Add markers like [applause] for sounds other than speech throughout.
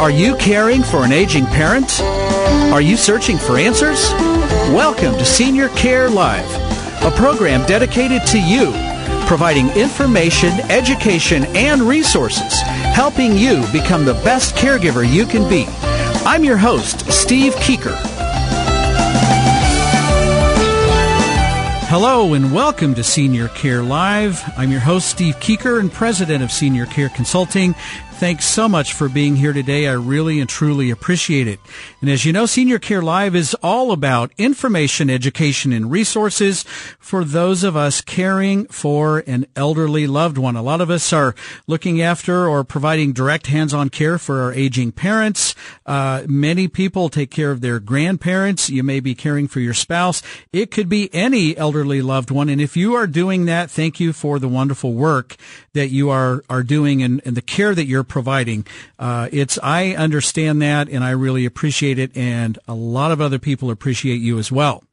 Are you caring for an aging parent? Are you searching for answers? Welcome to Senior Care Live, a program dedicated to you, providing information, education, and resources, helping you become the best caregiver you can be. I'm your host, Steve Keeker. Hello and welcome to Senior Care Live. I'm your host, Steve Keeker, and president of Senior Care Consulting. Thanks so much for being here today. I really and truly appreciate it. And as you know, Senior Care Live is all about information, education, and resources for those of us caring for an elderly loved one. A lot of us are looking after or providing direct hands-on care for our aging parents. Uh, many people take care of their grandparents. You may be caring for your spouse. It could be any elderly loved one. And if you are doing that, thank you for the wonderful work that you are, are doing and, and the care that you're providing. Uh, it's, I understand that and I really appreciate it. And a lot of other people appreciate you as well.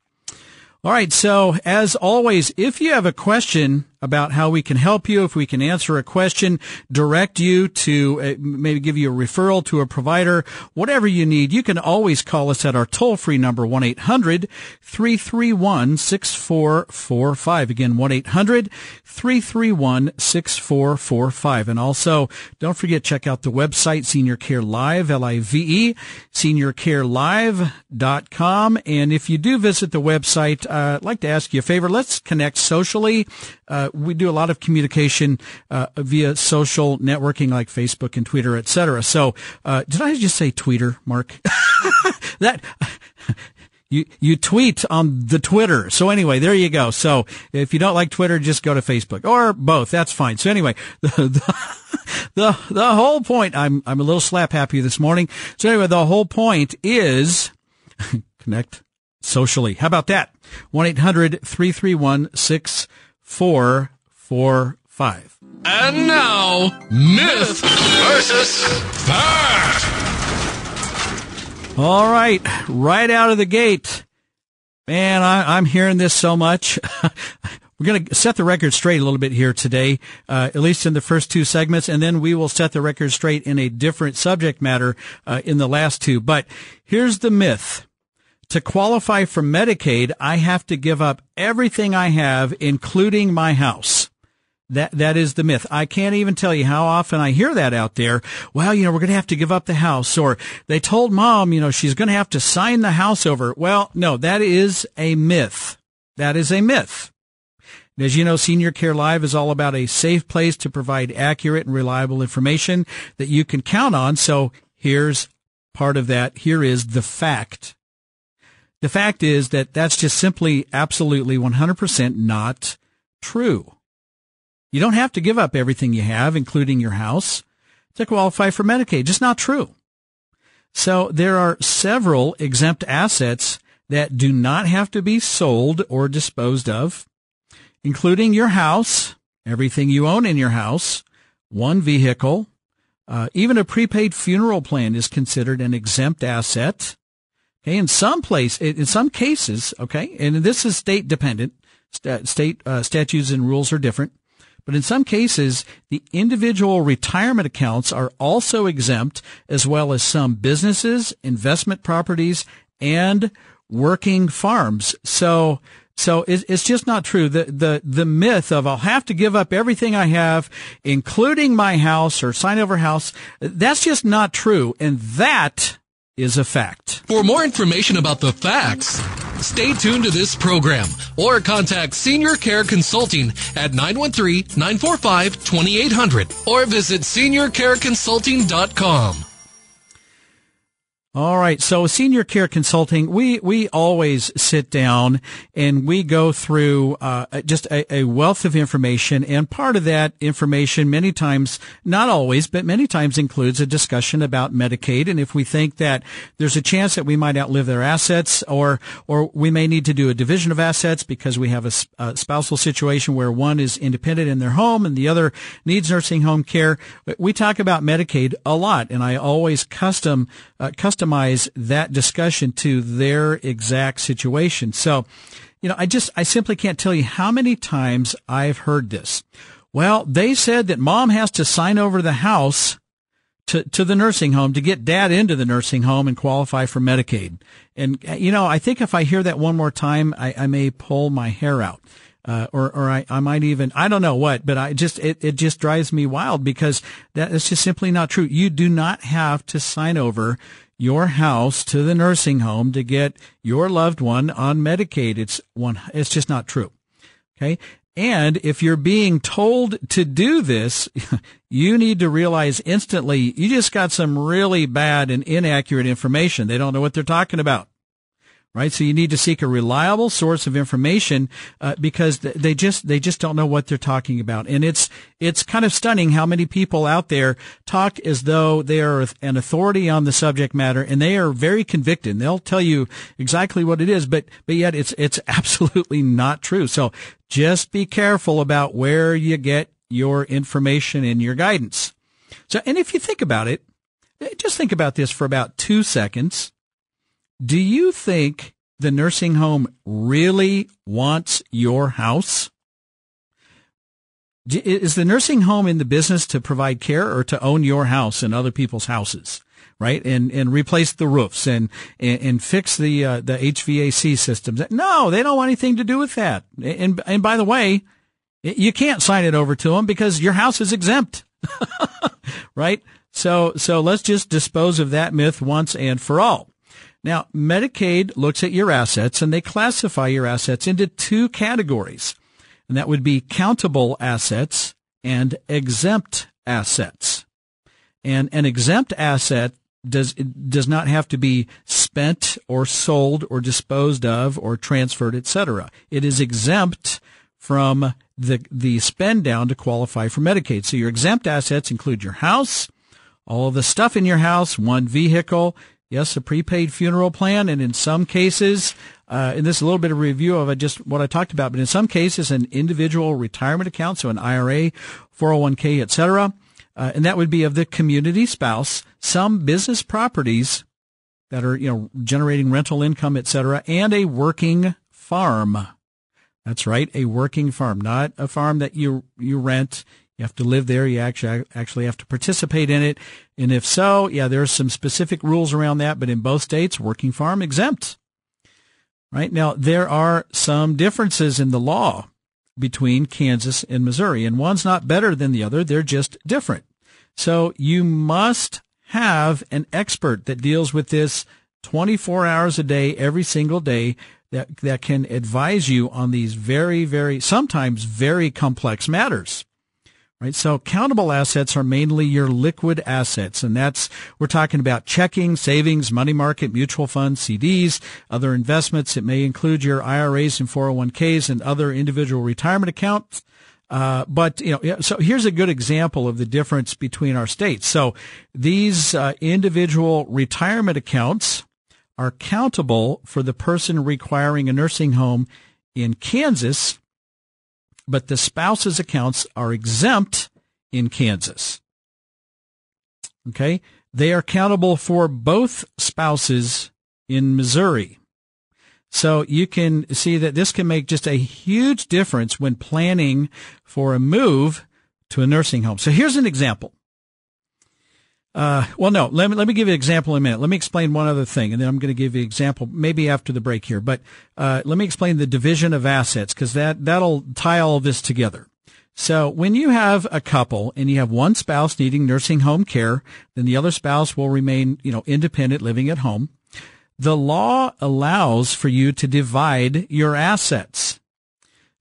All right. So as always, if you have a question about how we can help you, if we can answer a question, direct you to uh, maybe give you a referral to a provider, whatever you need, you can always call us at our toll free number, 1-800-331-6445. Again, 1-800-331-6445. And also, don't forget, check out the website, Senior Care Live, L-I-V-E, seniorcarelive.com. And if you do visit the website, uh, I'd like to ask you a favor. Let's connect socially. Uh, we do a lot of communication uh, via social networking like Facebook and Twitter, etc. So uh, did I just say Twitter, Mark? [laughs] that. you you tweet on the Twitter. So anyway, there you go. So if you don't like Twitter, just go to Facebook or both. That's fine. So anyway, [laughs] the the, the, the whole point. I'm I'm a little slap happy this morning. So anyway, the whole point is [laughs] connect socially. How about that? One eight hundred three three one six. 445. And now, myth versus fact. All right, right out of the gate. Man, I, am hearing this so much. [laughs] We're going to set the record straight a little bit here today, uh, at least in the first two segments, and then we will set the record straight in a different subject matter uh, in the last two. But here's the myth. To qualify for Medicaid, I have to give up everything I have, including my house. That, that is the myth. I can't even tell you how often I hear that out there. Well, you know, we're going to have to give up the house or they told mom, you know, she's going to have to sign the house over. Well, no, that is a myth. That is a myth. As you know, Senior Care Live is all about a safe place to provide accurate and reliable information that you can count on. So here's part of that. Here is the fact. The fact is that that's just simply absolutely 100% not true. You don't have to give up everything you have, including your house, to qualify for Medicaid. Just not true. So there are several exempt assets that do not have to be sold or disposed of, including your house, everything you own in your house, one vehicle, uh, even a prepaid funeral plan is considered an exempt asset. Okay, in some place, in some cases, okay, and this is state dependent. State uh, statutes and rules are different. But in some cases, the individual retirement accounts are also exempt, as well as some businesses, investment properties, and working farms. So, so it's just not true. The, the, the myth of I'll have to give up everything I have, including my house or sign over house, that's just not true. And that is a fact. For more information about the facts, stay tuned to this program or contact Senior Care Consulting at 913-945-2800 or visit seniorcareconsulting.com. All right. So senior care consulting, we, we always sit down and we go through, uh, just a, a, wealth of information. And part of that information many times, not always, but many times includes a discussion about Medicaid. And if we think that there's a chance that we might outlive their assets or, or we may need to do a division of assets because we have a, a spousal situation where one is independent in their home and the other needs nursing home care. We talk about Medicaid a lot and I always custom, uh, custom customize that discussion to their exact situation. So, you know, I just, I simply can't tell you how many times I've heard this. Well, they said that mom has to sign over the house to, to the nursing home to get dad into the nursing home and qualify for Medicaid. And, you know, I think if I hear that one more time, I, I may pull my hair out. Uh, or, or I, I might even, I don't know what, but I just, it, it just drives me wild because that is just simply not true. You do not have to sign over your house to the nursing home to get your loved one on Medicaid. It's one, it's just not true. Okay. And if you're being told to do this, [laughs] you need to realize instantly you just got some really bad and inaccurate information. They don't know what they're talking about right? So you need to seek a reliable source of information uh, because they just they just don't know what they're talking about, and it's it's kind of stunning how many people out there talk as though they are an authority on the subject matter, and they are very convicted. They'll tell you exactly what it is, but but yet it's it's [laughs] absolutely not true. So just be careful about where you get your information and your guidance. So, and if you think about it, just think about this for about two seconds. Do you think the nursing home really wants your house? Is the nursing home in the business to provide care or to own your house and other people's houses? Right. And, and replace the roofs and, and, and fix the, uh, the HVAC systems. No, they don't want anything to do with that. And, and by the way, you can't sign it over to them because your house is exempt. [laughs] right. So, so let's just dispose of that myth once and for all. Now, Medicaid looks at your assets and they classify your assets into two categories. And that would be countable assets and exempt assets. And an exempt asset does, does not have to be spent or sold or disposed of or transferred, etc. It is exempt from the, the spend down to qualify for Medicaid. So your exempt assets include your house, all of the stuff in your house, one vehicle, Yes, a prepaid funeral plan, and in some cases, uh, and this is a little bit of review of just what I talked about, but in some cases, an individual retirement account, so an IRA, 401k, etc., uh, and that would be of the community spouse. Some business properties that are, you know, generating rental income, etc., and a working farm. That's right, a working farm, not a farm that you you rent you have to live there. You actually actually have to participate in it. And if so, yeah, there are some specific rules around that. But in both states, working farm exempt. Right now, there are some differences in the law between Kansas and Missouri, and one's not better than the other. They're just different. So you must have an expert that deals with this 24 hours a day, every single day that, that can advise you on these very, very, sometimes very complex matters. Right. So countable assets are mainly your liquid assets. And that's, we're talking about checking, savings, money market, mutual funds, CDs, other investments. It may include your IRAs and 401ks and other individual retirement accounts. Uh, but you know, so here's a good example of the difference between our states. So these uh, individual retirement accounts are countable for the person requiring a nursing home in Kansas but the spouse's accounts are exempt in Kansas. Okay. They are accountable for both spouses in Missouri. So you can see that this can make just a huge difference when planning for a move to a nursing home. So here's an example. Uh, well, no, let me, let me give you an example in a minute. Let me explain one other thing, and then I'm going to give you an example maybe after the break here. But, uh, let me explain the division of assets because that, that'll tie all this together. So when you have a couple and you have one spouse needing nursing home care, then the other spouse will remain, you know, independent living at home. The law allows for you to divide your assets.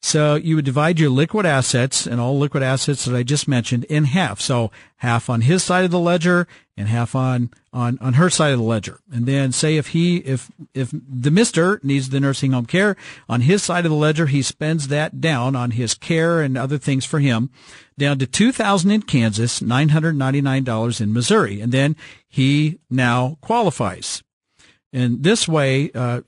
So you would divide your liquid assets and all liquid assets that I just mentioned in half. So half on his side of the ledger and half on, on, on her side of the ledger. And then say if he, if, if the mister needs the nursing home care on his side of the ledger, he spends that down on his care and other things for him down to 2000 in Kansas, $999 in Missouri. And then he now qualifies. And this way, uh,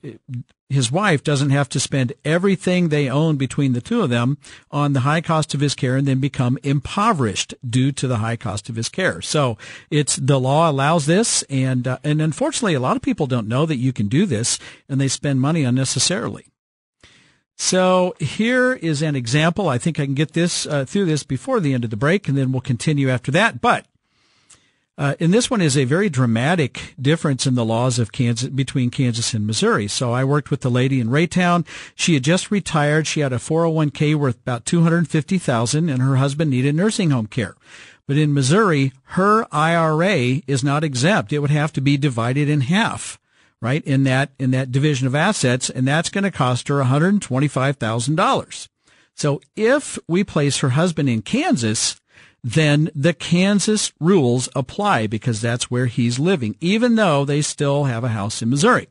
his wife doesn't have to spend everything they own between the two of them on the high cost of his care and then become impoverished due to the high cost of his care. So it's the law allows this, and uh, and unfortunately, a lot of people don't know that you can do this, and they spend money unnecessarily. So here is an example. I think I can get this uh, through this before the end of the break, and then we'll continue after that. But uh, and this one is a very dramatic difference in the laws of Kansas between Kansas and Missouri. So I worked with the lady in Raytown. She had just retired. She had a 401k worth about 250,000 and her husband needed nursing home care. But in Missouri, her IRA is not exempt. It would have to be divided in half, right? In that, in that division of assets. And that's going to cost her $125,000. So if we place her husband in Kansas, then the Kansas rules apply because that's where he's living, even though they still have a house in Missouri.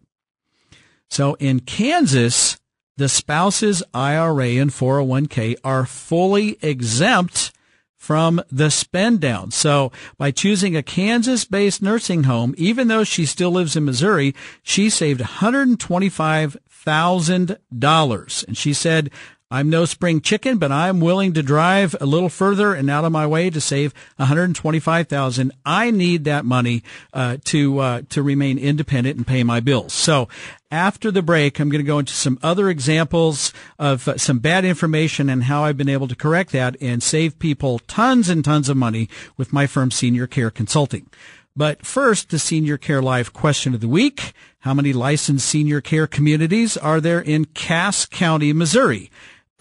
So in Kansas, the spouse's IRA and 401k are fully exempt from the spend down. So by choosing a Kansas based nursing home, even though she still lives in Missouri, she saved $125,000. And she said, I'm no spring chicken, but I'm willing to drive a little further and out of my way to save 125,000. I need that money uh, to uh, to remain independent and pay my bills. So after the break, I'm going to go into some other examples of uh, some bad information and how I've been able to correct that and save people tons and tons of money with my firm Senior Care Consulting. But first, the Senior Care Live question of the week. How many licensed senior care communities are there in Cass County, Missouri?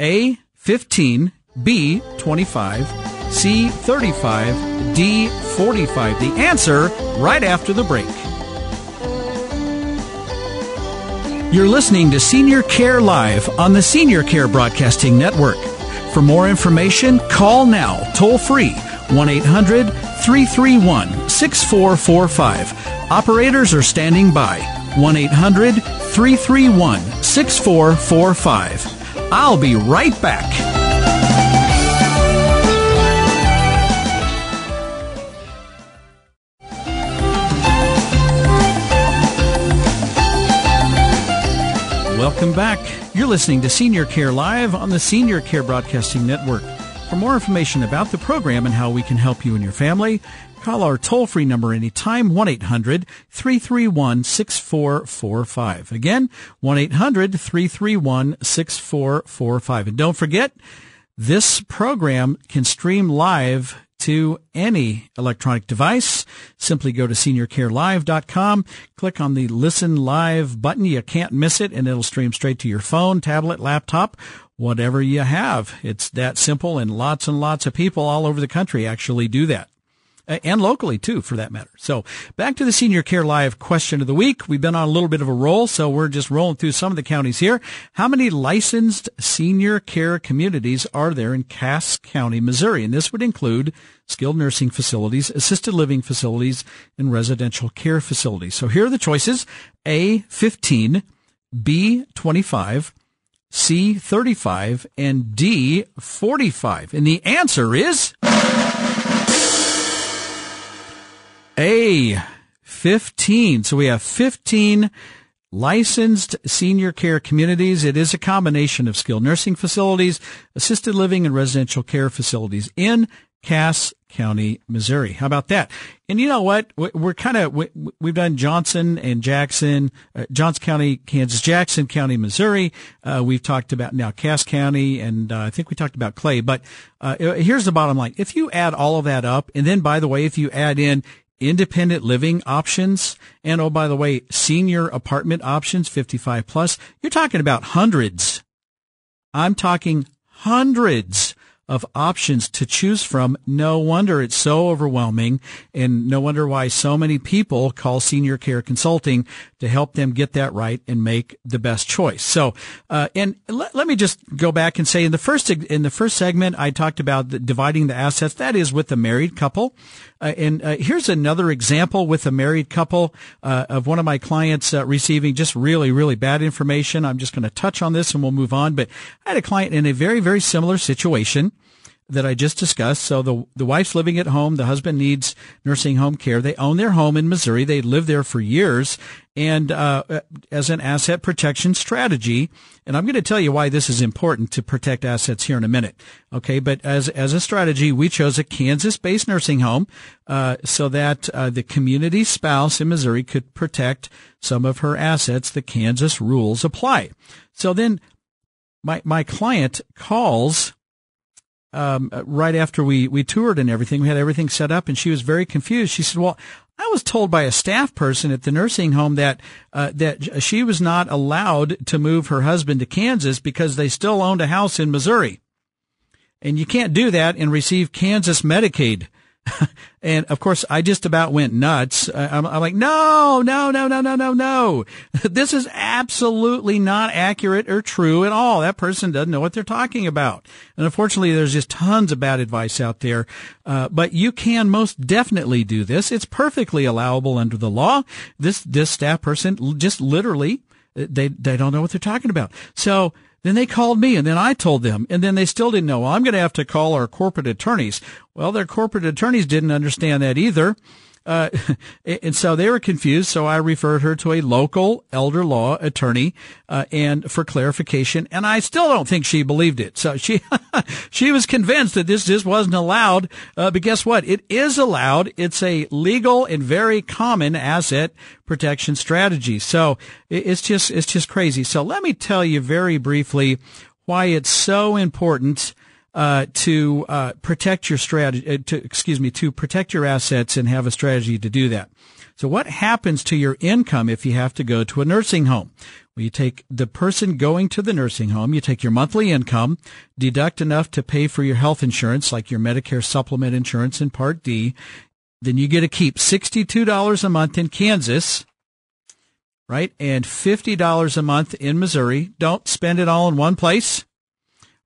A 15, B 25, C 35, D 45. The answer right after the break. You're listening to Senior Care Live on the Senior Care Broadcasting Network. For more information, call now toll free 1 800 331 6445. Operators are standing by 1 800 331 6445. I'll be right back. Welcome back. You're listening to Senior Care Live on the Senior Care Broadcasting Network. For more information about the program and how we can help you and your family, Call our toll free number anytime, 1-800-331-6445. Again, 1-800-331-6445. And don't forget, this program can stream live to any electronic device. Simply go to seniorcarelive.com, click on the listen live button. You can't miss it and it'll stream straight to your phone, tablet, laptop, whatever you have. It's that simple and lots and lots of people all over the country actually do that and locally too, for that matter. So back to the Senior Care Live question of the week. We've been on a little bit of a roll, so we're just rolling through some of the counties here. How many licensed senior care communities are there in Cass County, Missouri? And this would include skilled nursing facilities, assisted living facilities, and residential care facilities. So here are the choices. A, 15, B, 25, C, 35, and D, 45. And the answer is... A, 15. So we have 15 licensed senior care communities. It is a combination of skilled nursing facilities, assisted living, and residential care facilities in Cass County, Missouri. How about that? And you know what? We're kind of, we've done Johnson and Jackson, uh, Johnson County, Kansas, Jackson County, Missouri. Uh, we've talked about now Cass County, and uh, I think we talked about Clay. But uh, here's the bottom line. If you add all of that up, and then by the way, if you add in independent living options, and oh, by the way, senior apartment options, 55 plus, you're talking about hundreds. I'm talking hundreds of options to choose from. No wonder it's so overwhelming and no wonder why so many people call senior care consulting to help them get that right and make the best choice. So, uh, and let, let me just go back and say in the first, in the first segment, I talked about the, dividing the assets. That is with a married couple. Uh, and uh, here's another example with a married couple uh, of one of my clients uh, receiving just really, really bad information. I'm just going to touch on this and we'll move on. But I had a client in a very, very similar situation that I just discussed. So the the wife's living at home, the husband needs nursing home care. They own their home in Missouri. They lived there for years, and uh, as an asset protection strategy. And I'm going to tell you why this is important to protect assets here in a minute. Okay, but as as a strategy, we chose a Kansas-based nursing home uh, so that uh, the community spouse in Missouri could protect some of her assets. The Kansas rules apply. So then, my my client calls um, right after we, we toured and everything, we had everything set up and she was very confused. She said, well, I was told by a staff person at the nursing home that, uh, that she was not allowed to move her husband to Kansas because they still owned a house in Missouri. And you can't do that and receive Kansas Medicaid. [laughs] and of course, I just about went nuts. I'm, I'm, like, no, no, no, no, no, no, no. [laughs] This is absolutely not accurate or true at all. That person doesn't know what they're talking about. And unfortunately, there's just tons of bad advice out there. Uh, but you can most definitely do this. It's perfectly allowable under the law. This, this staff person just literally, they, they don't know what they're talking about. So, then they called me and then I told them and then they still didn't know. Well, I'm going to have to call our corporate attorneys. Well, their corporate attorneys didn't understand that either. Uh, [laughs] and so they were confused. So I referred her to a local elder law attorney, uh, and for clarification. And I still don't think she believed it. So she, [laughs] she was convinced that this just wasn't allowed. Uh, but guess what? It is allowed. It's a legal and very common asset protection strategy. So it's just, it's just crazy. So let me tell you very briefly why it's so important uh, to uh, protect your strategy, uh, to excuse me, to protect your assets and have a strategy to do that. So, what happens to your income if you have to go to a nursing home? Well, you take the person going to the nursing home, you take your monthly income, deduct enough to pay for your health insurance, like your Medicare supplement insurance in Part D. Then you get to keep $62 a month in Kansas, right? And $50 a month in Missouri. Don't spend it all in one place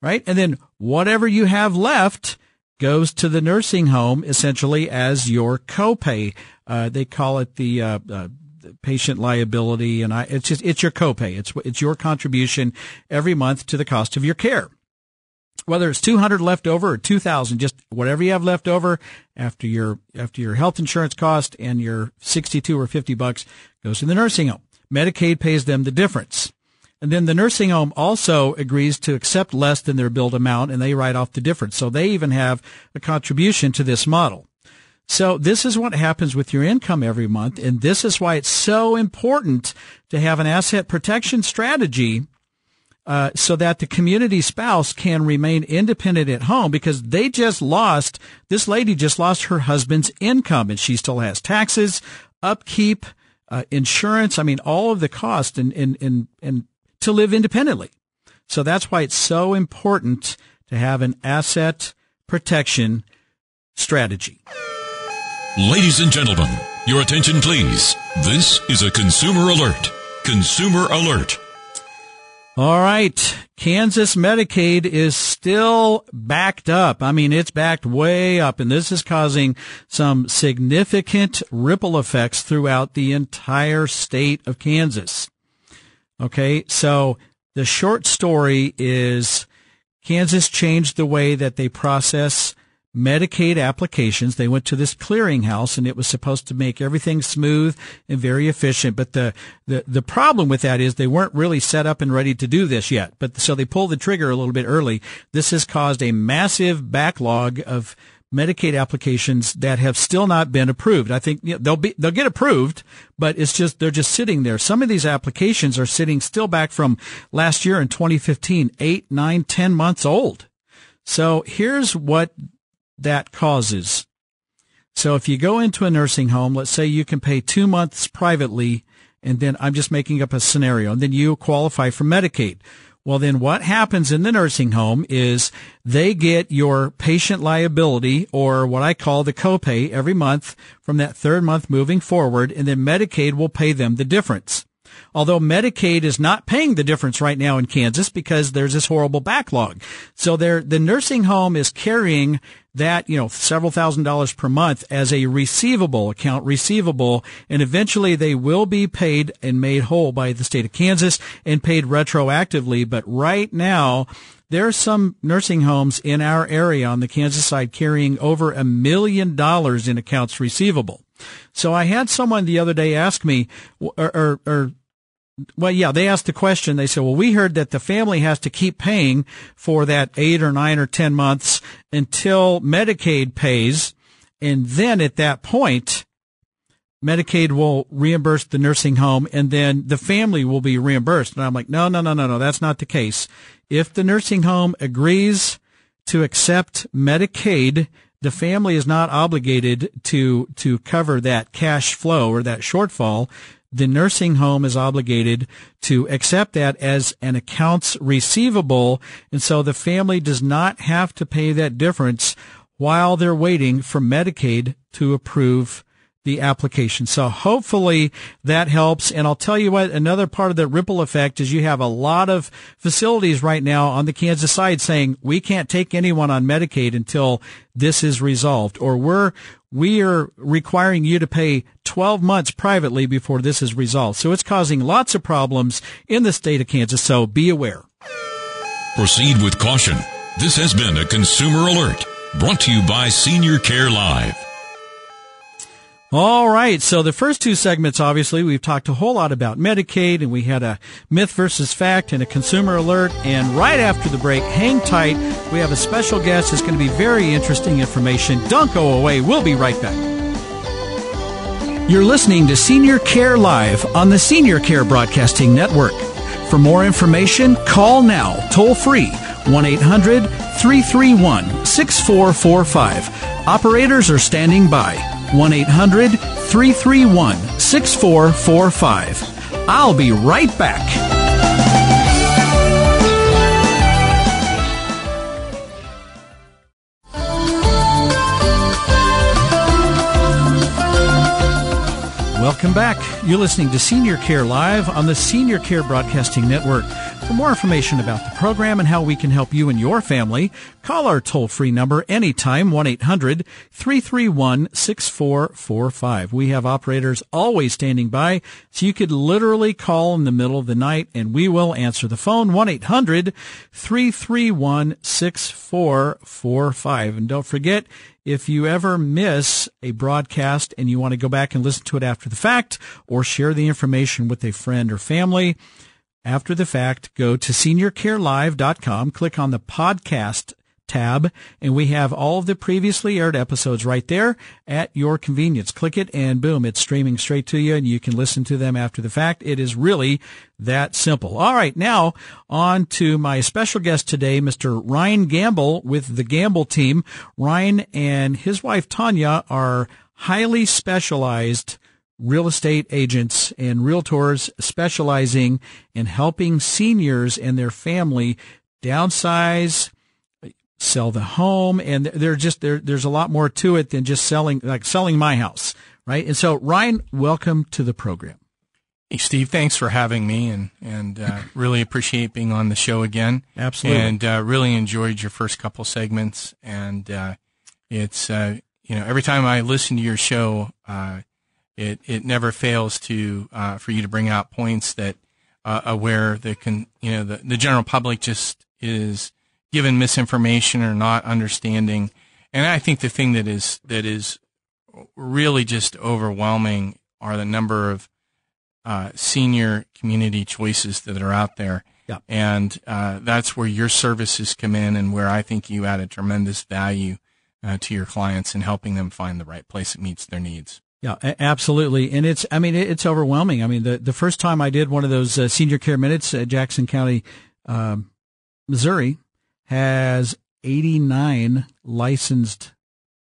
right? And then whatever you have left goes to the nursing home essentially as your copay. Uh, they call it the, uh, uh, patient liability, and I, it's just it's your copay. It's it's your contribution every month to the cost of your care. Whether it's two hundred left over or two thousand, just whatever you have left over after your after your health insurance cost and your sixty two or fifty bucks goes to the nursing home. Medicaid pays them the difference. And then the nursing home also agrees to accept less than their billed amount and they write off the difference. So they even have a contribution to this model. So this is what happens with your income every month. And this is why it's so important to have an asset protection strategy uh, so that the community spouse can remain independent at home because they just lost, this lady just lost her husband's income and she still has taxes, upkeep, uh, insurance. I mean, all of the cost and, and, and, and to live independently. So that's why it's so important to have an asset protection strategy. Ladies and gentlemen, your attention please. This is a consumer alert. Consumer alert. All right. Kansas Medicaid is still backed up. I mean, it's backed way up and this is causing some significant ripple effects throughout the entire state of Kansas. Okay. So the short story is Kansas changed the way that they process Medicaid applications. They went to this clearinghouse and it was supposed to make everything smooth and very efficient. But the, the, the problem with that is they weren't really set up and ready to do this yet. But so they pulled the trigger a little bit early. This has caused a massive backlog of Medicaid applications that have still not been approved. I think you know, they'll be they'll get approved, but it's just they're just sitting there. Some of these applications are sitting still back from last year in 2015, eight, nine, ten months old. So here's what that causes. So if you go into a nursing home, let's say you can pay two months privately, and then I'm just making up a scenario, and then you qualify for Medicaid. Well, then what happens in the nursing home is they get your patient liability or what I call the copay every month from that third month moving forward, and then Medicaid will pay them the difference. Although Medicaid is not paying the difference right now in Kansas because there's this horrible backlog. So the nursing home is carrying that, you know, several thousand dollars per month as a receivable account receivable. And eventually they will be paid and made whole by the state of Kansas and paid retroactively. But right now, there are some nursing homes in our area on the Kansas side carrying over a million dollars in accounts receivable. So I had someone the other day ask me, or, or, or well, yeah, they asked the question. They said, well, we heard that the family has to keep paying for that eight or nine or 10 months until Medicaid pays. And then at that point, Medicaid will reimburse the nursing home and then the family will be reimbursed. And I'm like, no, no, no, no, no, that's not the case. If the nursing home agrees to accept Medicaid, the family is not obligated to, to cover that cash flow or that shortfall the nursing home is obligated to accept that as an accounts receivable. And so the family does not have to pay that difference while they're waiting for Medicaid to approve the application. So hopefully that helps. And I'll tell you what, another part of the ripple effect is you have a lot of facilities right now on the Kansas side saying we can't take anyone on Medicaid until this is resolved or we're, we are requiring you to pay 12 months privately before this is resolved. So it's causing lots of problems in the state of Kansas. So be aware. Proceed with caution. This has been a consumer alert brought to you by Senior Care Live. All right. So the first two segments, obviously, we've talked a whole lot about Medicaid and we had a myth versus fact and a consumer alert. And right after the break, hang tight. We have a special guest. It's going to be very interesting information. Don't go away. We'll be right back. You're listening to Senior Care Live on the Senior Care Broadcasting Network. For more information, call now, toll free, 1 800 331 6445. Operators are standing by. 1 800 331 6445. I'll be right back. Welcome back. You're listening to Senior Care Live on the Senior Care Broadcasting Network. For more information about the program and how we can help you and your family, call our toll free number anytime, 1-800-331-6445. We have operators always standing by, so you could literally call in the middle of the night and we will answer the phone, 1-800-331-6445. And don't forget, if you ever miss a broadcast and you want to go back and listen to it after the fact or share the information with a friend or family, after the fact, go to seniorcarelive.com, click on the podcast tab, and we have all of the previously aired episodes right there at your convenience. Click it and boom, it's streaming straight to you and you can listen to them after the fact. It is really that simple. All right. Now on to my special guest today, Mr. Ryan Gamble with the Gamble team. Ryan and his wife Tanya are highly specialized real estate agents and realtors specializing in helping seniors and their family downsize, sell the home, and they're just there. There's a lot more to it than just selling, like selling my house, right? And so, Ryan, welcome to the program. Hey, Steve, thanks for having me, and and uh, [laughs] really appreciate being on the show again. Absolutely, and uh, really enjoyed your first couple segments, and uh, it's uh, you know every time I listen to your show uh, it it never fails to uh, for you to bring out points that uh, where the can you know the, the general public just is given misinformation or not understanding. And I think the thing that is that is really just overwhelming are the number of uh, senior community choices that are out there. Yeah. And uh, that's where your services come in, and where I think you add a tremendous value uh, to your clients in helping them find the right place that meets their needs. Yeah, absolutely. And it's, I mean, it's overwhelming. I mean, the, the first time I did one of those uh, senior care minutes at Jackson County, um, Missouri has 89 licensed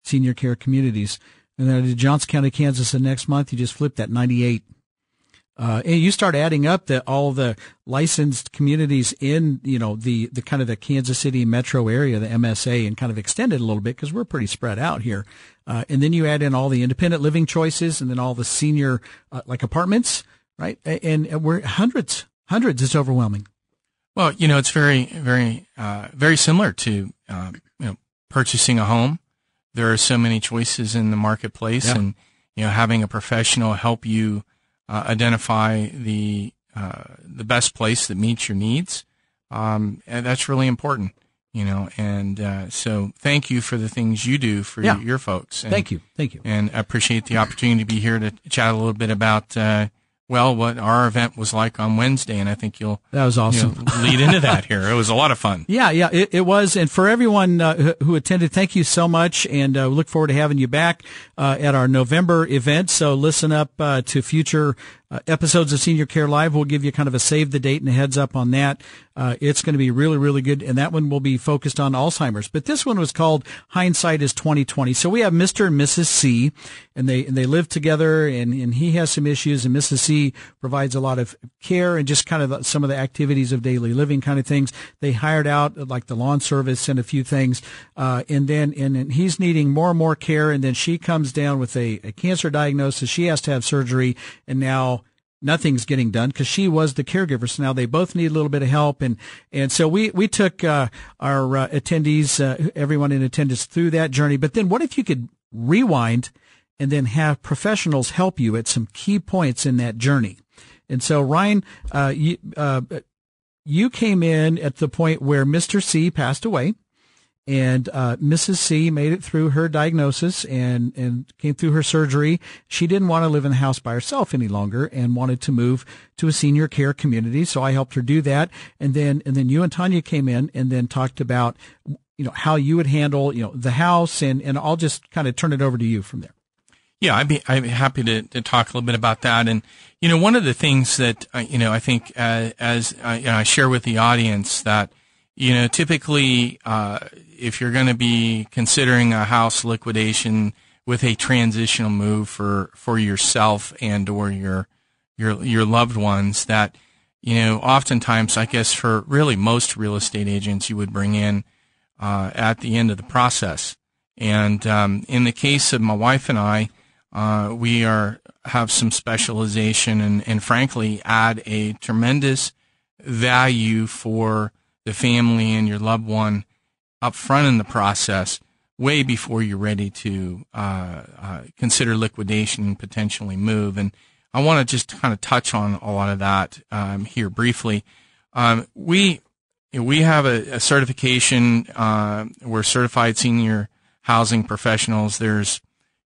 senior care communities. And then did Johnson County, Kansas, and next month you just flip that 98. Uh, and you start adding up the all the licensed communities in you know the the kind of the Kansas City metro area, the MSA, and kind of extend it a little bit because we're pretty spread out here. Uh, and then you add in all the independent living choices, and then all the senior uh, like apartments, right? And, and, we're hundreds, hundreds. It's overwhelming. Well, you know, it's very, very, uh, very similar to um, you know purchasing a home. There are so many choices in the marketplace, yeah. and you know, having a professional help you uh, identify the uh, the best place that meets your needs. Um, and that's really important, you know. And uh, so, thank you for the things you do for yeah. your folks. And, thank you, thank you, and I appreciate the opportunity to be here to chat a little bit about uh, well, what our event was like on Wednesday, and I think you'll that was awesome. You know, [laughs] lead into that here. It was a lot of fun. Yeah, yeah, it, it was, and for everyone uh, who attended, thank you so much, and uh, we look forward to having you back uh, at our November event. So listen up uh, to future uh, episodes of Senior Care Live. We'll give you kind of a save the date and a heads up on that. Uh, it's going to be really, really good. And that one will be focused on Alzheimer's. But this one was called Hindsight is 2020. So we have Mr. and Mrs. C and they, and they live together and, and he has some issues and Mrs. C provides a lot of care and just kind of some of the activities of daily living kind of things. They hired out like the lawn service and a few things. Uh, and then, and, and he's needing more and more care. And then she comes down with a, a cancer diagnosis. She has to have surgery and now nothing's getting done because she was the caregiver. So now they both need a little bit of help. And, and so we, we took, uh, our uh, attendees, uh, everyone in attendance through that journey. But then what if you could rewind and then have professionals help you at some key points in that journey? And so Ryan, uh, you, uh, you came in at the point where Mr. C passed away and uh, Mrs. C made it through her diagnosis and and came through her surgery. She didn't want to live in the house by herself any longer and wanted to move to a senior care community. So I helped her do that. And then and then you and Tanya came in and then talked about you know how you would handle you know the house and and I'll just kind of turn it over to you from there. Yeah, I'd be be happy to, to talk a little bit about that. And you know, one of the things that uh, you know I think uh, as uh, you know, I share with the audience that you know typically uh, if you're going to be considering a house liquidation with a transitional move for for yourself and or your your your loved ones that you know oftentimes I guess for really most real estate agents you would bring in uh, at the end of the process. And um, in the case of my wife and I uh, we are have some specialization and, and frankly add a tremendous value for the family and your loved one up front in the process way before you're ready to uh, uh, consider liquidation and potentially move. And I want to just kind of touch on a lot of that um, here briefly. Um, we we have a, a certification. Uh, we're certified senior housing professionals. There's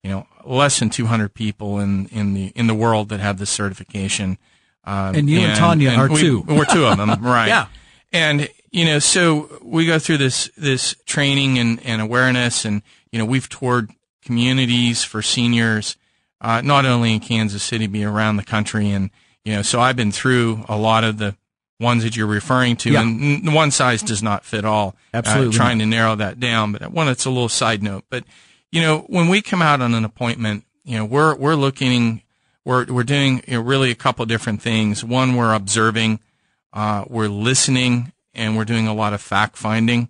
you know less than 200 people in, in the in the world that have this certification. Um, and you and, and Tanya and are we, two. We're two of them, [laughs] right? yeah. And you know, so we go through this this training and, and awareness, and you know, we've toured communities for seniors, uh, not only in Kansas City, but around the country, and you know, so I've been through a lot of the ones that you're referring to, yeah. and one size does not fit all. Uh, Absolutely, uh, trying to narrow that down, but one it's a little side note. But you know, when we come out on an appointment, you know, we're we're looking, we're we're doing you know, really a couple different things. One, we're observing, uh, we're listening and we're doing a lot of fact finding.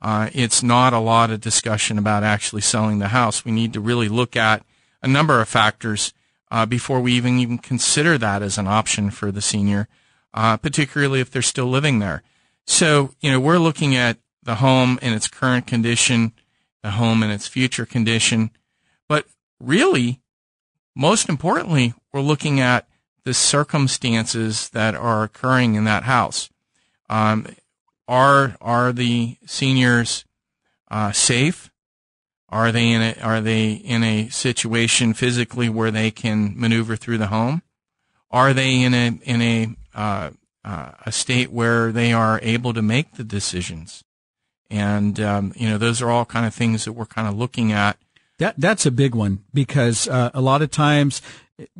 Uh, it's not a lot of discussion about actually selling the house. We need to really look at a number of factors uh, before we even even consider that as an option for the senior, uh, particularly if they're still living there. So, you know, we're looking at the home in its current condition, the home in its future condition, but really, most importantly, we're looking at the circumstances that are occurring in that house. Um, are are the seniors uh, safe? Are they in a are they in a situation physically where they can maneuver through the home? Are they in a in a uh, uh, a state where they are able to make the decisions? And um, you know, those are all kind of things that we're kind of looking at. That that's a big one because uh, a lot of times,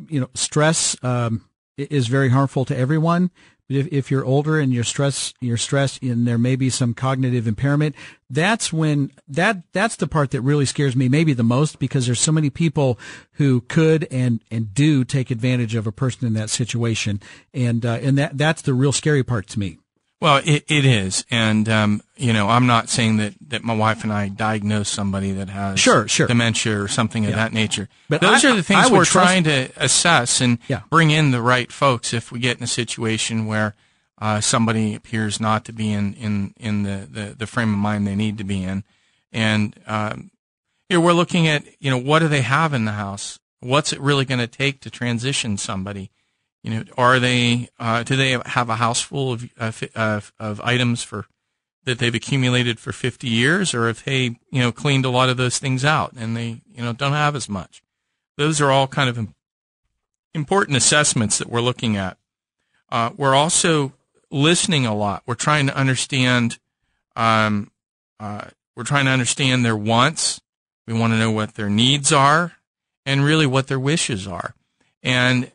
you know, stress um, is very harmful to everyone, if, if you're older and you're stressed, you're stressed and there may be some cognitive impairment, that's when that, that's the part that really scares me maybe the most because there's so many people who could and, and do take advantage of a person in that situation. And, uh, and that, that's the real scary part to me. Well, it, it is. And, um, you know, I'm not saying that, that my wife and I diagnose somebody that has sure, sure. dementia or something of Yeah. that nature. But those I- are the things I we're trying to assess and Yeah. bring in the right folks if we get in a situation where uh, somebody appears not to be in, in, in the, the, the frame of mind they need to be in. And, um, know, we're looking at, you know, what do they have in the house? What's it really going to take to transition somebody? You know, are they, uh, do they have a house full of, uh, of, of items for, that they've accumulated for 50 years or if they, you know, cleaned a lot of those things out and they, you know, don't have as much. Those are all kind of important assessments that we're looking at. Uh, we're also listening a lot. We're trying to understand, um, uh, we're trying to understand their wants. We want to know what their needs are and really what their wishes are. And,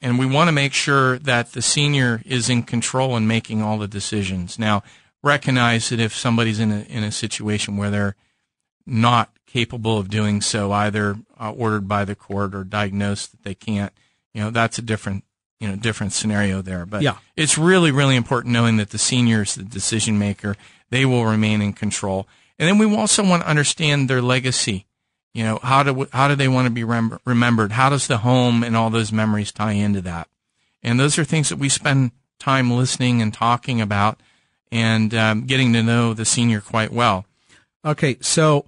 and we want to make sure that the senior is in control and making all the decisions. Now, recognize that if somebody's in a, in a situation where they're not capable of doing so, either uh, ordered by the court or diagnosed that they can't, you know, that's a different, you know, different scenario there. But Yeah. it's really, really important knowing that the senior is the decision maker. They will remain in control. And then we also want to understand their legacy. You know, how do, how do they want to be rem- remembered? How does the home and all those memories tie into that? And those are things that we spend time listening and talking about and um, getting to know the senior quite well. Okay, so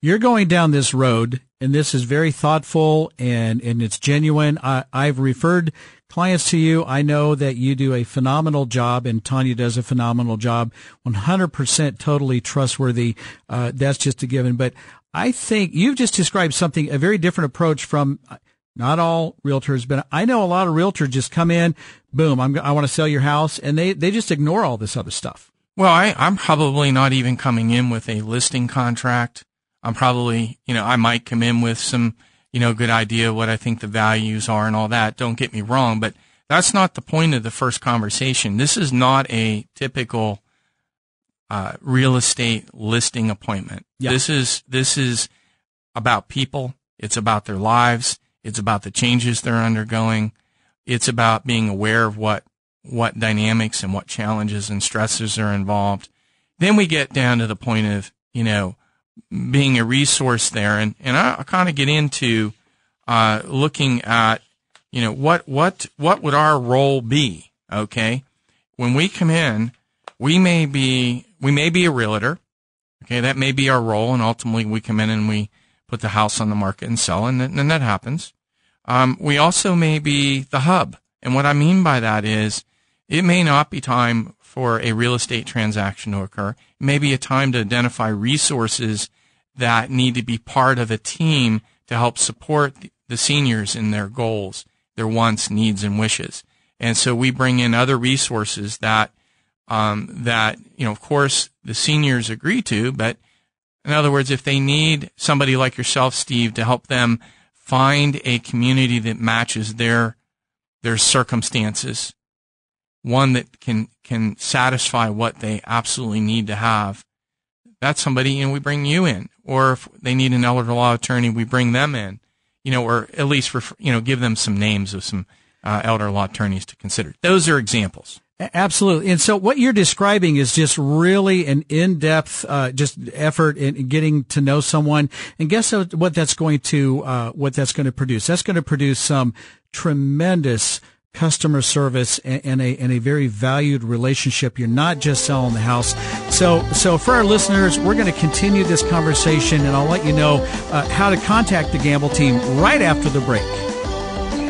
you're going down this road, and this is very thoughtful and and it's genuine. I, I've referred clients to you. I know that you do a phenomenal job, and Tanya does a phenomenal job. 100% totally trustworthy. Uh, that's just a given. But I think you've just described something a very different approach from. Uh, not all realtors, but I know a lot of realtors just come in, boom, I'm, I want to sell your house, and they, they just ignore all this other stuff. Well, I, I'm probably not even coming in with a listing contract. I'm probably, you know, I might come in with some, you know, good idea what I think the values are and all that. Don't get me wrong, but that's not the point of the first conversation. This is not a typical uh, real estate listing appointment. Yeah. This is this is about people. It's about their lives. It's about the changes they're undergoing. It's about being aware of what what dynamics and what challenges and stresses are involved. Then we get down to the point of you know being a resource there, and and I, I kind of get into uh, looking at you know what what what would our role be? Okay, when we come in, we may be we may be a realtor. Okay, that may be our role, and ultimately we come in and we put the house on the market and sell, and, th- and that happens. Um, we also may be the hub, and what I mean by that is it may not be time for a real estate transaction to occur. It may be a time to identify resources that need to be part of a team to help support the seniors in their goals, their wants, needs, and wishes. And so we bring in other resources that um, that you know, of course, the seniors agree to. But in other words, if they need somebody like yourself, Steve, to help them find a community that matches their their circumstances, one that can can satisfy what they absolutely need to have, that's somebody, you know, we bring you in. Or if they need an elder law attorney, we bring them in. You know, or at least refer, you know, give them some names of some uh, elder law attorneys to consider. Those are examples. Absolutely. And so what you're describing is just really an in-depth, uh, just effort in getting to know someone. And guess what what that's going to, uh, what that's going to produce? That's going to produce some tremendous customer service and, and a, and a very valued relationship. You're not just selling the house. So, so for our listeners, we're going to continue this conversation and I'll let you know, uh, how to contact the Gamble team right after the break.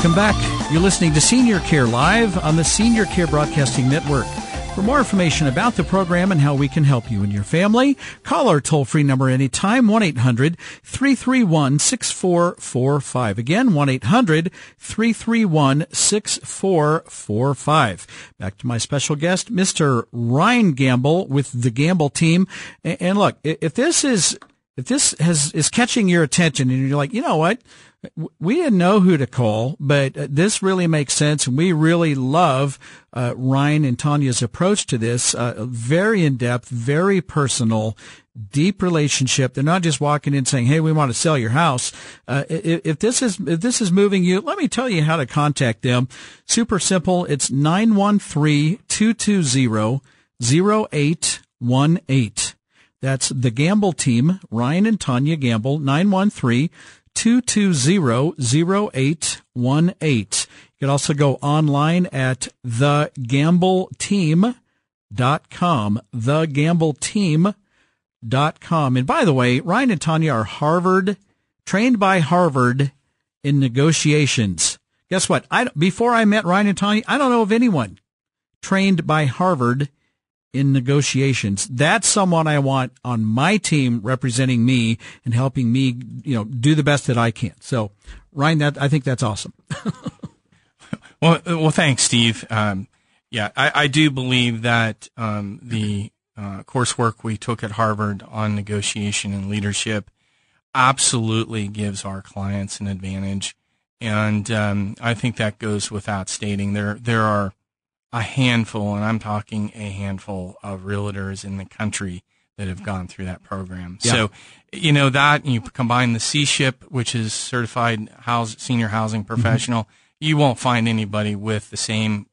Welcome back. You're listening to Senior Care Live on the Senior Care Broadcasting Network. For more information about the program and how we can help you and your family, call our toll free number anytime, 1-800-331-6445. Again, 1-800-331-6445. Back to my special guest, Mr. Ryan Gamble with the Gamble team. And look, if this is, if this has, is catching your attention and you're like, you know what? We didn't know who to call, but uh, this really makes sense. And we really love uh, Ryan and Tanya's approach to this. Uh, very in depth, very personal, deep relationship. They're not just walking in saying, "Hey, we want to sell your house." Uh, if, if, this is if this is moving you, let me tell you how to contact them. Super simple. It's 913-220-0818. That's the Gamble team, Ryan and Tanya Gamble, 913 220-0818. You can also go online at thegambleteam.com, thegambleteam.com. And by the way, Ryan and Tanya are Harvard, trained by Harvard in negotiations. Guess what? I, before I met Ryan and Tanya, I don't know of anyone trained by Harvard in negotiations. That's someone I want on my team representing me and helping me, you know, do the best that I can. So, Ryan, that I think that's awesome. [laughs] well, well, thanks, Steve. Um, yeah, I, I, do believe that um, the uh, coursework we took at Harvard on negotiation and leadership absolutely gives our clients an advantage, and um, I think that goes without stating. There, there are a handful, and I'm talking a handful of realtors in the country that have gone through that program. Yeah. So, you know, that you combine the C-SHIP, which is certified house, senior housing mm-hmm. professional, mm-hmm. you won't find anybody with the same,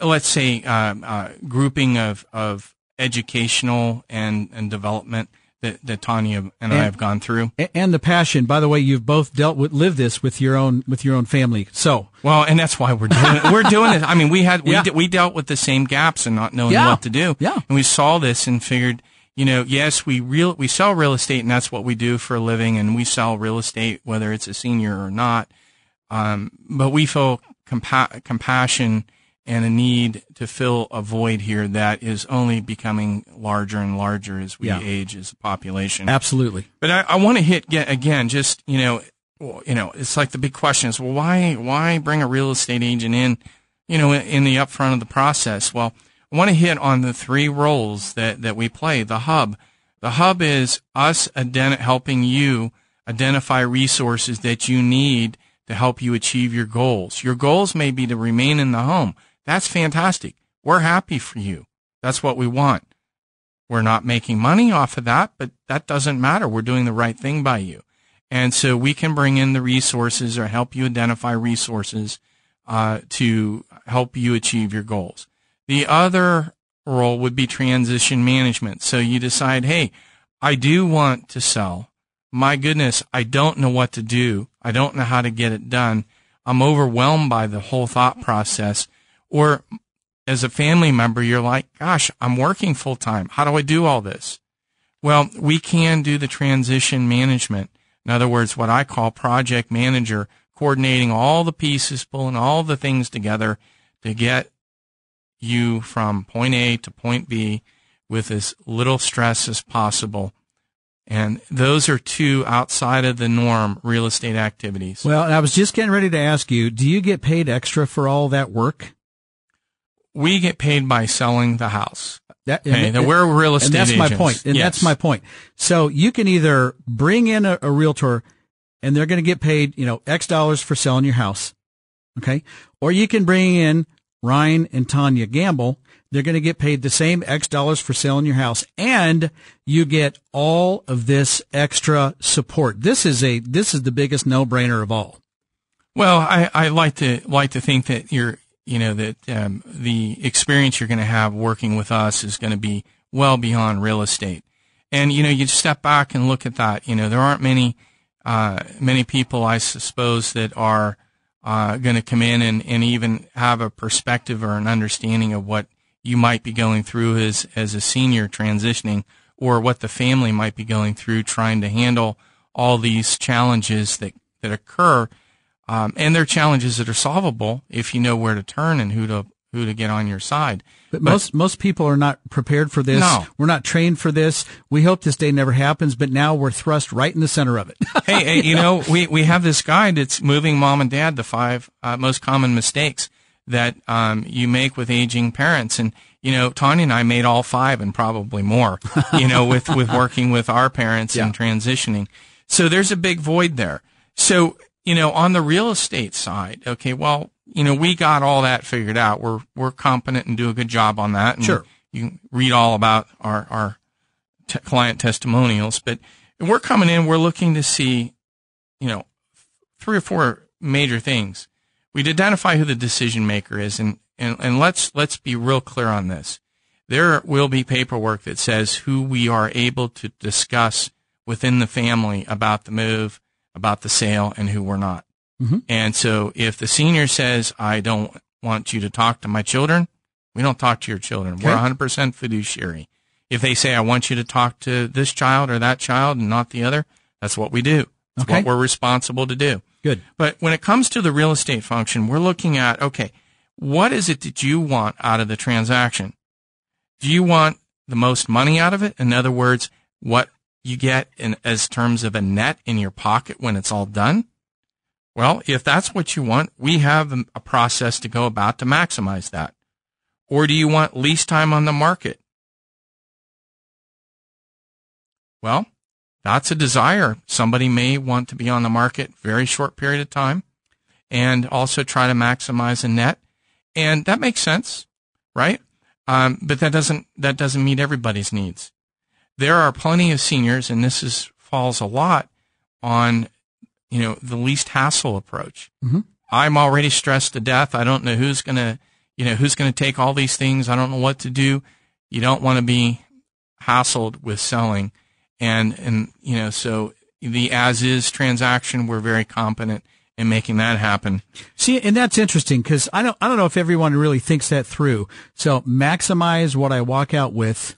let's say, uh, uh, grouping of, of educational and, and development that, that Tanya and, and, I have gone through. And the passion. By the way, you've both dealt with, live this with your own, with your own family. So. Well, and that's why we're doing it. We're [laughs] doing it. I mean, we had, we, yeah. we dealt with the same gaps and not knowing yeah. what to do. Yeah. And we saw this and figured, you know, yes, we real, we sell real estate and that's what we do for a living and we sell real estate, whether it's a senior or not. Um, but we feel compa- compassion and a need to fill a void here that is only becoming larger and larger as we yeah. age as a population. Absolutely. But I, I want to hit again, just you know, you know, it's like the big question is, well, why why bring a real estate agent in, you know, in the upfront of the process? Well, I want to hit on the three roles that that we play. The hub, the hub is us helping you identify resources that you need to help you achieve your goals. Your goals may be to remain in the home that's fantastic. We're happy for you. That's what we want. We're not making money off of that, but that doesn't matter. We're doing the right thing by you. And so we can bring in the resources or help you identify resources uh, to help you achieve your goals. The other role would be transition management. So you decide, hey, I do want to sell. My goodness, I don't know what to do. I don't know how to get it done. I'm overwhelmed by the whole thought process. Or as a family member, you're like, gosh, I'm working full time. How do I do all this? Well, we can do the transition management. In other words, what I call project manager, coordinating all the pieces, pulling all the things together to get you from point A to point B with as little stress as possible. And those are two outside of the norm real estate activities. Well, I was just getting ready to ask you, do you get paid extra for all that work? We get paid by selling the house. That, okay, and, we're real estate And that's agents. my point. And yes. that's my point. So you can either bring in a, a realtor and they're going to get paid, you know, X dollars for selling your house. Okay. Or you can bring in Ryan and Tanya Gamble. They're going to get paid the same X dollars for selling your house and you get all of this extra support. This is a, this is the biggest no brainer of all. Well, I, I like to, like to think that you're, you know that um, the experience you're going to have working with us is going to be well beyond real estate. And you know, you step back and look at that. You know, there aren't many uh, many people, I suppose, that are uh, going to come in and, and even have a perspective or an understanding of what you might be going through as as a senior transitioning, or what the family might be going through trying to handle all these challenges that that occur Um, and there are challenges that are solvable if you know where to turn and who to who to get on your side. But, but most most people are not prepared for this. No. We're not trained for this. We hope this day never happens, but now we're thrust right in the center of it. [laughs] hey, hey, you know, we, we have this guide that's moving mom and dad the five uh, most common mistakes that um, you make with aging parents. And, you know, Tanya and I made all five and probably more, [laughs] you know, with, with working with our parents Yeah. and transitioning. So there's a big void there. So, you know, on the real estate side, okay, well, you know, we got all that figured out. We're, we're competent and do a good job on that. And Sure. You can read all about our, our t- client testimonials, but we're coming in, we're looking to see, you know, three or four major things. We'd identify who the decision maker is and, and, and let's, let's be real clear on this. There will be paperwork that says who we are able to discuss within the family about the move, about the sale, and who we're not. Mhm. And so if the senior says, I don't want you to talk to my children, we don't talk to your children. We're 100% fiduciary. If they say, I want you to talk to this child or that child and not the other, that's what we do. It's Okay. what we're responsible to do. Good. But when it comes to the real estate function, we're looking at, okay, what is it that you want out of the transaction? Do you want the most money out of it? In other words, what you get in as terms of a net in your pocket when it's all done? Well, if that's what you want, we have a- process to go about to maximize that. Or do you want lease time on the market? Well, that's a desire. Somebody may want to be on the market very short period of time and also try to maximize a net. And that makes sense, right? Um, but that doesn't, that doesn't meet everybody's needs. There are plenty of seniors, and this is, falls a lot on, you know, the least hassle approach. Mhm. I'm already stressed to death. I don't know who's going to, you know, who's going to take all these things. I don't know what to do. You don't want to be hassled with selling. And, and, you know, so the as is transaction, we're very competent in making that happen. See, and that's interesting because I don't, I don't know if everyone really thinks that through. So maximize what I walk out with,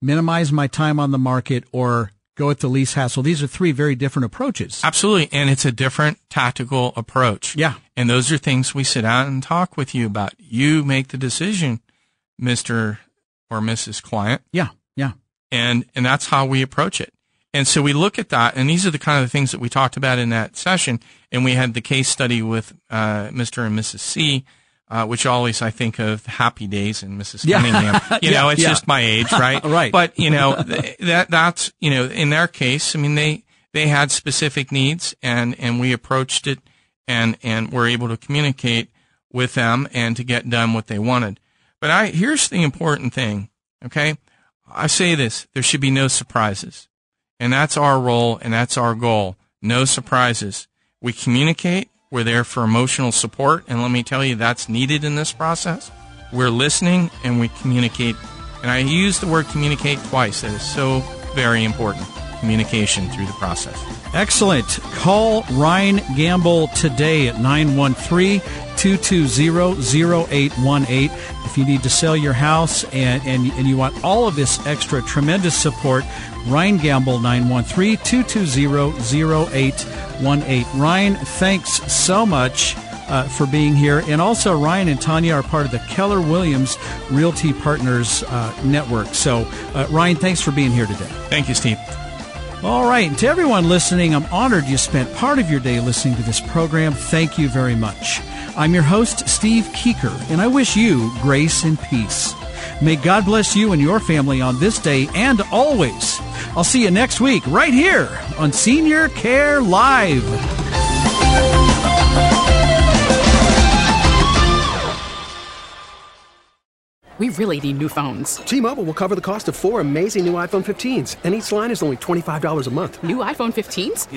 minimize my time on the market, or go at the least hassle. These are three very different approaches. Absolutely. And it's a different tactical approach. Yeah. And those are things we sit down and talk with you about. You make the decision, Mr. or Mrs. Client. Yeah. Yeah. and and that's how we approach it. And so we look at that, and these are the kind of things that we talked about in that session. And we had the case study with uh, Mr. and Mrs. C, uh, which always I think of Happy Days and Mrs. Yeah. Cunningham. [laughs] You Yeah, know, it's yeah. just my age, [laughs] right? Right. But you know [laughs] th- that that's you know in their case, I mean they they had specific needs, and and we approached it, and and were able to communicate with them and to get done what they wanted. But I here's the important thing, okay? I say this, there should be no surprises. And that's our role and that's our goal. No surprises. We communicate. We're there for emotional support. And let me tell you, that's needed in this process. We're listening and we communicate. And I use the word communicate twice. That is so very important. Communication through the process. Excellent. Call Ryan Gamble today at 913-220-0818 if you need to sell your house and, and, and you want all of this extra tremendous support. Ryan Gamble, 913-220-0818. Ryan, thanks so much uh, for being here. And also, Ryan and Tanya are part of the Keller Williams Realty Partners uh, Network. So, uh, Ryan, thanks for being here today. Thank you, Steve. All right. And to everyone listening, I'm honored you spent part of your day listening to this program. Thank you very much. I'm your host, Steve Keeker, and I wish you grace and peace. May God bless you and your family on this day and always. I'll see you next week right here on Senior Care Live. We really need new phones. T-Mobile will cover the cost of four amazing new iPhone 15s, and each line is only $25 a month. New iPhone 15s?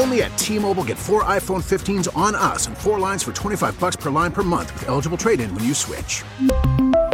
Only at T-Mobile get four iPhone 15s on us and four lines for 25 bucks per line per month with eligible trade-in when you switch.